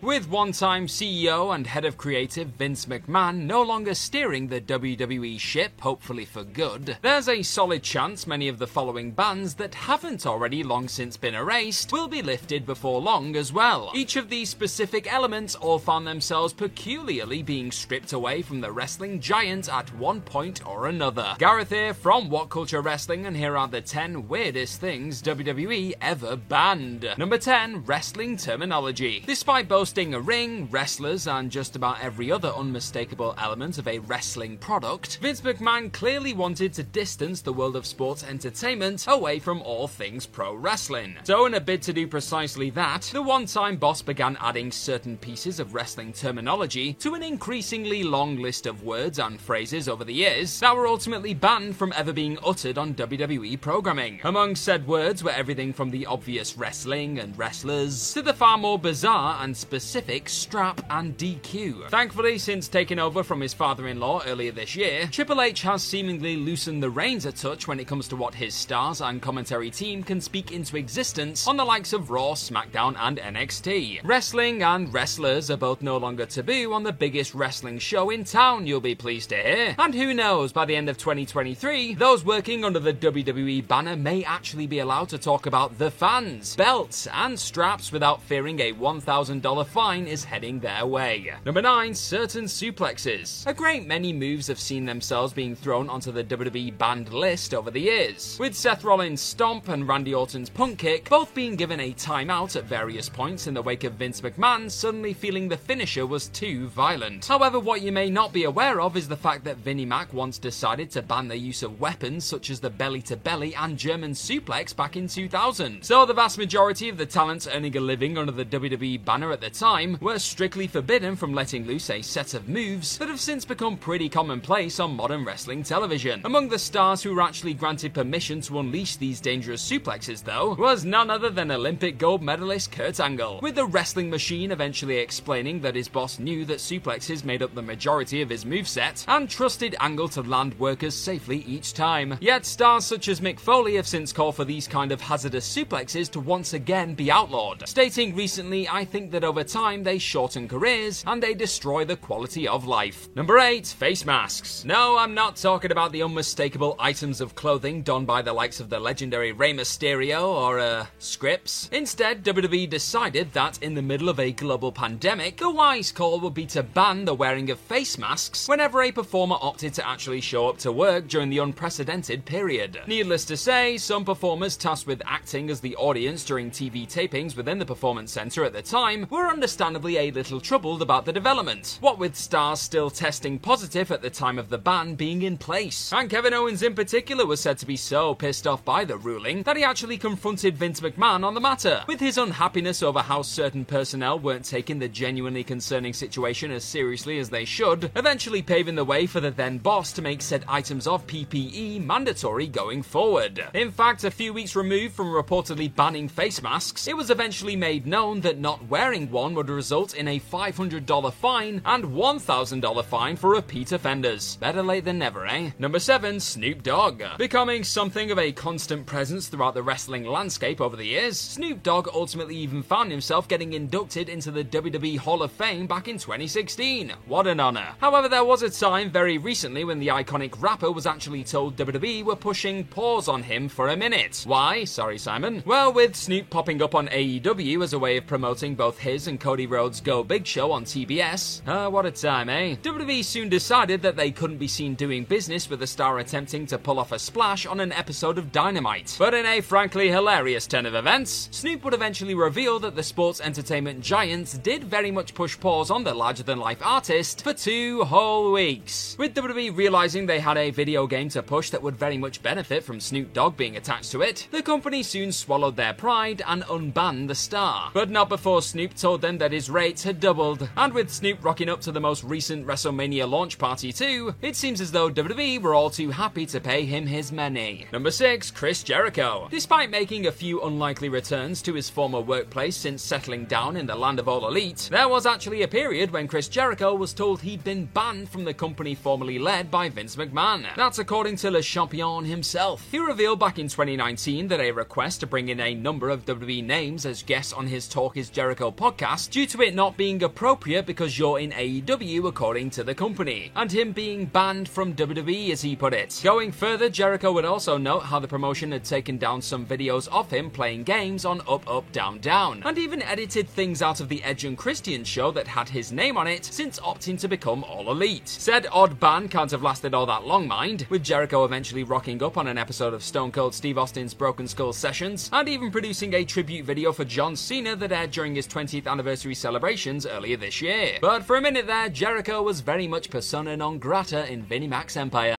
With one time CEO and head of creative Vince McMahon no longer steering the WWE ship, hopefully for good, there's a solid chance many of the following bans that haven't already long since been erased will be lifted before long as well. Each of these specific elements all found themselves peculiarly being stripped away from the wrestling giant at one point or another. Gareth here from What Culture Wrestling, and here are the 10 weirdest things WWE ever banned. Number 10 Wrestling Terminology. Despite a ring, wrestlers, and just about every other unmistakable element of a wrestling product, Vince McMahon clearly wanted to distance the world of sports entertainment away from all things pro wrestling. So, in a bid to do precisely that, the one time boss began adding certain pieces of wrestling terminology to an increasingly long list of words and phrases over the years that were ultimately banned from ever being uttered on WWE programming. Among said words were everything from the obvious wrestling and wrestlers to the far more bizarre and specific specific strap and DQ. Thankfully, since taking over from his father in law earlier this year, Triple H has seemingly loosened the reins a touch when it comes to what his stars and commentary team can speak into existence on the likes of Raw, SmackDown, and NXT. Wrestling and wrestlers are both no longer taboo on the biggest wrestling show in town, you'll be pleased to hear. And who knows, by the end of 2023, those working under the WWE banner may actually be allowed to talk about the fans, belts, and straps without fearing a $1,000 fine is heading their way. Number 9, certain suplexes. A great many moves have seen themselves being thrown onto the WWE banned list over the years, with Seth Rollins' stomp and Randy Orton's punt kick both being given a timeout at various points in the wake of Vince McMahon suddenly feeling the finisher was too violent. However, what you may not be aware of is the fact that Vinnie Mac once decided to ban the use of weapons such as the belly to belly and German suplex back in 2000. So the vast majority of the talents earning a living under the WWE banner at the time were strictly forbidden from letting loose a set of moves that have since become pretty commonplace on modern wrestling television. Among the stars who were actually granted permission to unleash these dangerous suplexes, though, was none other than Olympic gold medalist Kurt Angle, with the wrestling machine eventually explaining that his boss knew that suplexes made up the majority of his moveset and trusted Angle to land workers safely each time. Yet stars such as Mick Foley have since called for these kind of hazardous suplexes to once again be outlawed, stating recently, I think that over time they shorten careers and they destroy the quality of life. Number 8. Face masks. No, I'm not talking about the unmistakable items of clothing donned by the likes of the legendary Rey Mysterio or, uh, Scripps. Instead, WWE decided that in the middle of a global pandemic, the wise call would be to ban the wearing of face masks whenever a performer opted to actually show up to work during the unprecedented period. Needless to say, some performers tasked with acting as the audience during TV tapings within the Performance Center at the time were understandably a little troubled about the development, what with stars still testing positive at the time of the ban being in place. And Kevin Owens in particular was said to be so pissed off by the ruling that he actually confronted Vince McMahon on the matter, with his unhappiness over how certain personnel weren't taking the genuinely concerning situation as seriously as they should, eventually paving the way for the then boss to make said items of PPE mandatory going forward. In fact, a few weeks removed from reportedly banning face masks, it was eventually made known that not wearing one one would result in a $500 fine and $1,000 fine for repeat offenders. Better late than never, eh? Number 7, Snoop Dogg. Becoming something of a constant presence throughout the wrestling landscape over the years, Snoop Dogg ultimately even found himself getting inducted into the WWE Hall of Fame back in 2016. What an honor. However, there was a time very recently when the iconic rapper was actually told WWE were pushing pause on him for a minute. Why? Sorry, Simon. Well, with Snoop popping up on AEW as a way of promoting both his and Cody Rhodes' Go Big Show on TBS. Ah, uh, what a time, eh? WWE soon decided that they couldn't be seen doing business with a star attempting to pull off a splash on an episode of Dynamite. But in a frankly hilarious turn of events, Snoop would eventually reveal that the sports entertainment giants did very much push pause on the larger than life artist for two whole weeks. With WWE realizing they had a video game to push that would very much benefit from Snoop Dogg being attached to it, the company soon swallowed their pride and unbanned the star. But not before Snoop told them that his rates had doubled. And with Snoop rocking up to the most recent WrestleMania launch party too, it seems as though WWE were all too happy to pay him his money. Number 6, Chris Jericho. Despite making a few unlikely returns to his former workplace since settling down in the land of all elite, there was actually a period when Chris Jericho was told he'd been banned from the company formerly led by Vince McMahon. That's according to Le Champion himself. He revealed back in 2019 that a request to bring in a number of WWE names as guests on his Talk is Jericho podcast due to it not being appropriate because you're in AEW according to the company, and him being banned from WWE as he put it. Going further, Jericho would also note how the promotion had taken down some videos of him playing games on Up Up Down Down, and even edited things out of the Edge and Christian show that had his name on it since opting to become All Elite. Said odd ban can't have lasted all that long, mind, with Jericho eventually rocking up on an episode of Stone Cold Steve Austin's Broken Skull Sessions, and even producing a tribute video for John Cena that aired during his 20th anniversary celebrations earlier this year. But for a minute there, Jericho was very much persona non grata in Vinnie Mac's empire.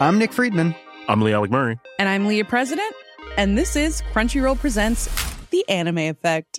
I'm Nick Friedman. I'm Lee Alec Murray. And I'm Leah President. And this is Crunchyroll Presents The Anime Effect.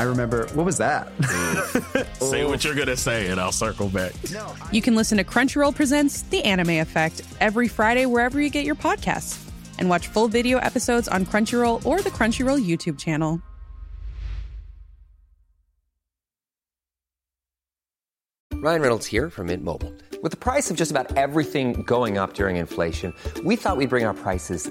I remember, what was that? Say what you're gonna say, and I'll circle back. you can listen to Crunchyroll Presents The Anime Effect every Friday wherever you get your podcasts. And watch full video episodes on Crunchyroll or the Crunchyroll YouTube channel. Ryan Reynolds here from Mint Mobile. With the price of just about everything going up during inflation, we thought we'd bring our prices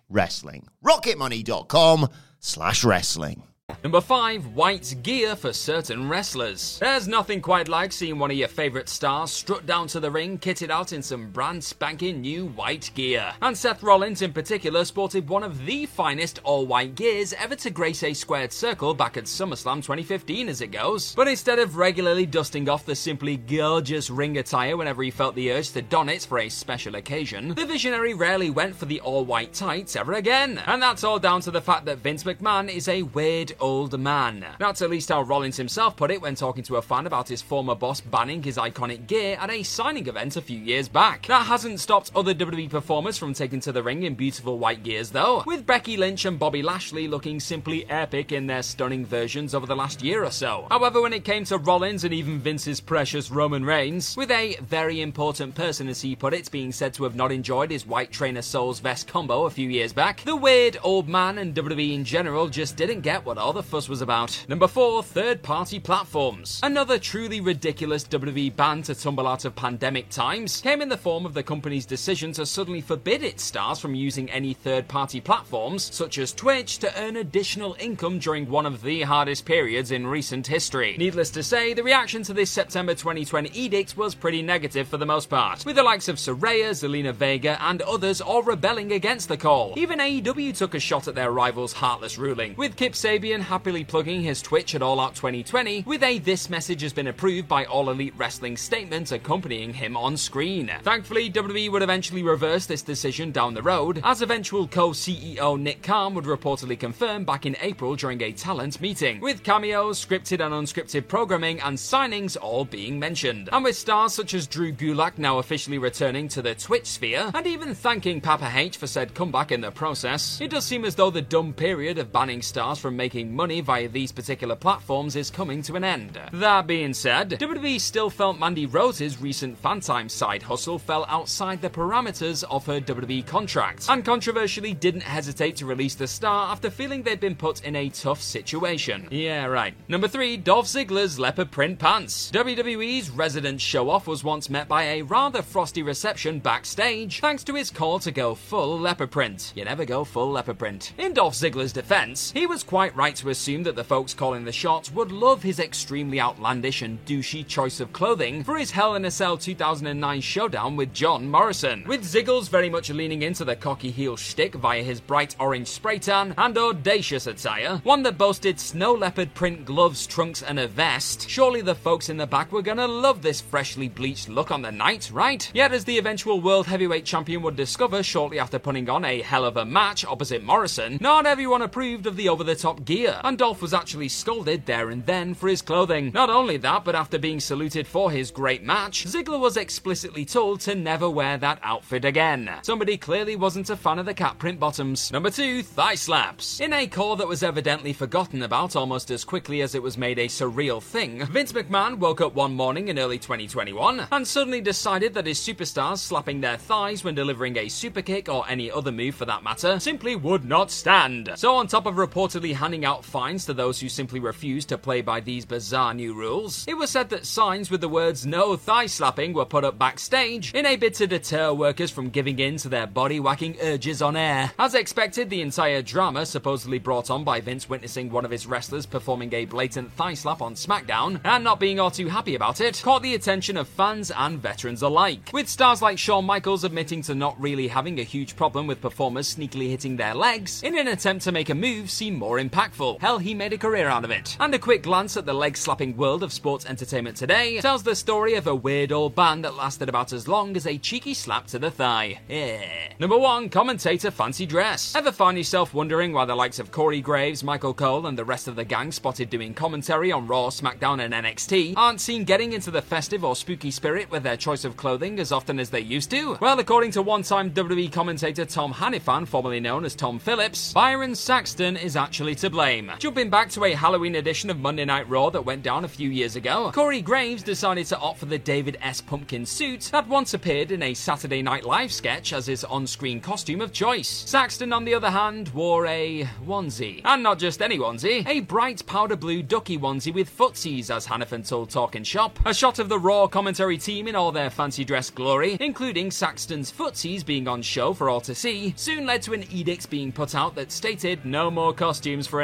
wrestling. rocketmoney.com slash wrestling. Number 5. White gear for certain wrestlers. There's nothing quite like seeing one of your favourite stars strut down to the ring kitted out in some brand spanking new white gear. And Seth Rollins in particular sported one of the finest all white gears ever to grace a squared circle back at SummerSlam 2015 as it goes. But instead of regularly dusting off the simply gorgeous ring attire whenever he felt the urge to don it for a special occasion, the visionary rarely went for the all white tights ever again. And that's all down to the fact that Vince McMahon is a weird old man. That's at least how Rollins himself put it when talking to a fan about his former boss banning his iconic gear at a signing event a few years back. That hasn't stopped other WWE performers from taking to the ring in beautiful white gears though, with Becky Lynch and Bobby Lashley looking simply epic in their stunning versions over the last year or so. However, when it came to Rollins and even Vince's precious Roman Reigns, with a very important person as he put it being said to have not enjoyed his white trainer Souls vest combo a few years back, the weird old man and WWE in general just didn't get what all the fuss was about. Number 4, third party platforms. Another truly ridiculous WWE ban to tumble out of pandemic times came in the form of the company's decision to suddenly forbid its stars from using any third party platforms, such as Twitch, to earn additional income during one of the hardest periods in recent history. Needless to say, the reaction to this September 2020 edict was pretty negative for the most part, with the likes of Saraya, Zelina Vega, and others all rebelling against the call. Even AEW took a shot at their rival's heartless ruling, with Kip Sabian happily plugging his Twitch at All Out 2020 with a This message has been approved by All Elite Wrestling statement accompanying him on screen. Thankfully, WWE would eventually reverse this decision down the road, as eventual co CEO Nick Khan would reportedly confirm back in April during a talent meeting, with cameos, scripted and unscripted programming, and signings all being mentioned. And with stars such as Drew Gulak now officially returning to the Twitch sphere, and even thanking Papa H for said comeback in the process, it does seem as though the dumb period of banning stars from making money via these particular platforms is coming to an end. That being said, WWE still felt Mandy Rose's recent Fantime side hustle fell outside the parameters of her WWE contract, and controversially didn't hesitate to release the star after feeling they'd been put in a tough situation. Yeah, right. Number 3, Dolph Ziggler's leopard print pants. WWE's resident show off was once met by a rather frosty reception backstage, thanks to his call to go full leopard print. You never go full leopard print. In Dolph Ziggler's defense, he was quite right to assume that the folks calling the shots would love his extremely outlandish and douchey choice of clothing for his Hell in a Cell 2009 showdown with John Morrison, with Ziggles very much leaning into the cocky heel shtick via his bright orange spray tan and audacious attire, one that boasted snow leopard print gloves, trunks, and a vest. Surely the folks in the back were gonna love this freshly bleached look on the night, right? Yet, as the eventual World Heavyweight Champion would discover shortly after putting on a hell of a match opposite Morrison, not everyone approved of the over the top gear, and Dolph was actually scolded there and then for his clothing. Not only that, but after being saluted for his great match, Ziggler was explicitly told to never wear that outfit again. Somebody clearly wasn't a fan of the cat print bottoms. Number 2, thigh slaps. In a call that was evidently forgotten about almost as quickly as it was made a surreal thing, Vince McMahon woke up one morning in early 2021 and suddenly decided that his superstars slapping their thighs when delivering a super kick or any other move for that matter simply would not stand. So, on top of reportedly handing out fines to those who simply refused to play by these bizarre new rules, it was said that signs with the words no thigh slapping were put up backstage in a bid to deter workers from giving in to their body whacking urges on air. As expected, the entire drama, supposedly brought on by Vince witnessing one of his wrestlers performing a blatant thigh slap on SmackDown and not being all too happy about it, caught the attention of fans and veterans alike. With stars like Shawn Michaels admitting to not really having a huge problem with performers sneakily hitting their legs in an attempt to make a move seem more impactful. Hell, he made a career out of it. And a quick glance at the leg slapping world of sports entertainment today tells the story of a weird old band that lasted about as long as a cheeky slap to the thigh. Yeah. Number one, commentator fancy dress. Ever find yourself wondering why the likes of Corey Graves, Michael Cole, and the rest of the gang spotted doing commentary on Raw, SmackDown, and NXT aren't seen getting into the festive or spooky spirit with their choice of clothing as often as they used to? Well, according to one time WWE commentator Tom Hannifan, formerly known as Tom Phillips, Byron Saxton is actually to blame. Jumping back to a Halloween edition of Monday Night Raw that went down a few years ago, Corey Graves decided to opt for the David S. Pumpkin suit that once appeared in a Saturday Night Live sketch as his on on-screen costume of choice. Saxton, on the other hand, wore a onesie. And not just any onesie, a bright powder blue ducky onesie with footsies, as Hannifan told Talking Shop. A shot of the Raw commentary team in all their fancy dress glory, including Saxton's footsies being on show for all to see, soon led to an edict being put out that stated no more costumes for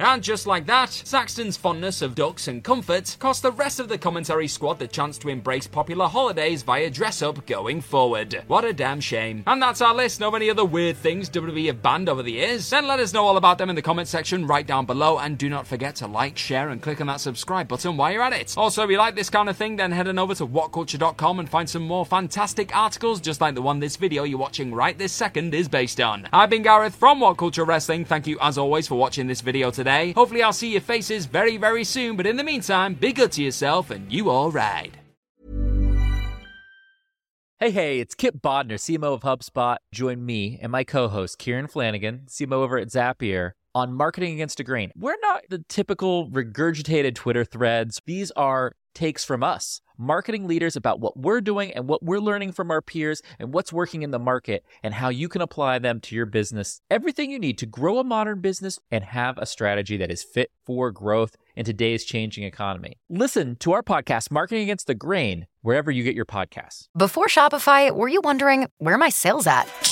And just like that, Saxton's fondness of ducks and comfort cost the rest of the commentary squad the chance to embrace popular holidays via dress up going forward. What a damn shame. And that's our list. Know of any other weird things WWE have banned over the years? Then let us know all about them in the comment section right down below. And do not forget to like, share, and click on that subscribe button while you're at it. Also, if you like this kind of thing, then head on over to whatculture.com and find some more fantastic articles just like the one this video you're watching right this second is based on. I've been Gareth from What Culture Wrestling. Thank you as always for watching this video today. Hopefully, I'll see your faces very, very soon. But in the meantime, be good to yourself and you all ride. Hey, hey, it's Kip Bodner, CMO of HubSpot. Join me and my co host, Kieran Flanagan, CMO over at Zapier, on Marketing Against a Grain. We're not the typical regurgitated Twitter threads, these are takes from us, marketing leaders about what we're doing and what we're learning from our peers and what's working in the market and how you can apply them to your business. Everything you need to grow a modern business and have a strategy that is fit for growth in today's changing economy. Listen to our podcast, Marketing Against the Grain, wherever you get your podcasts. Before Shopify, were you wondering where my sales at?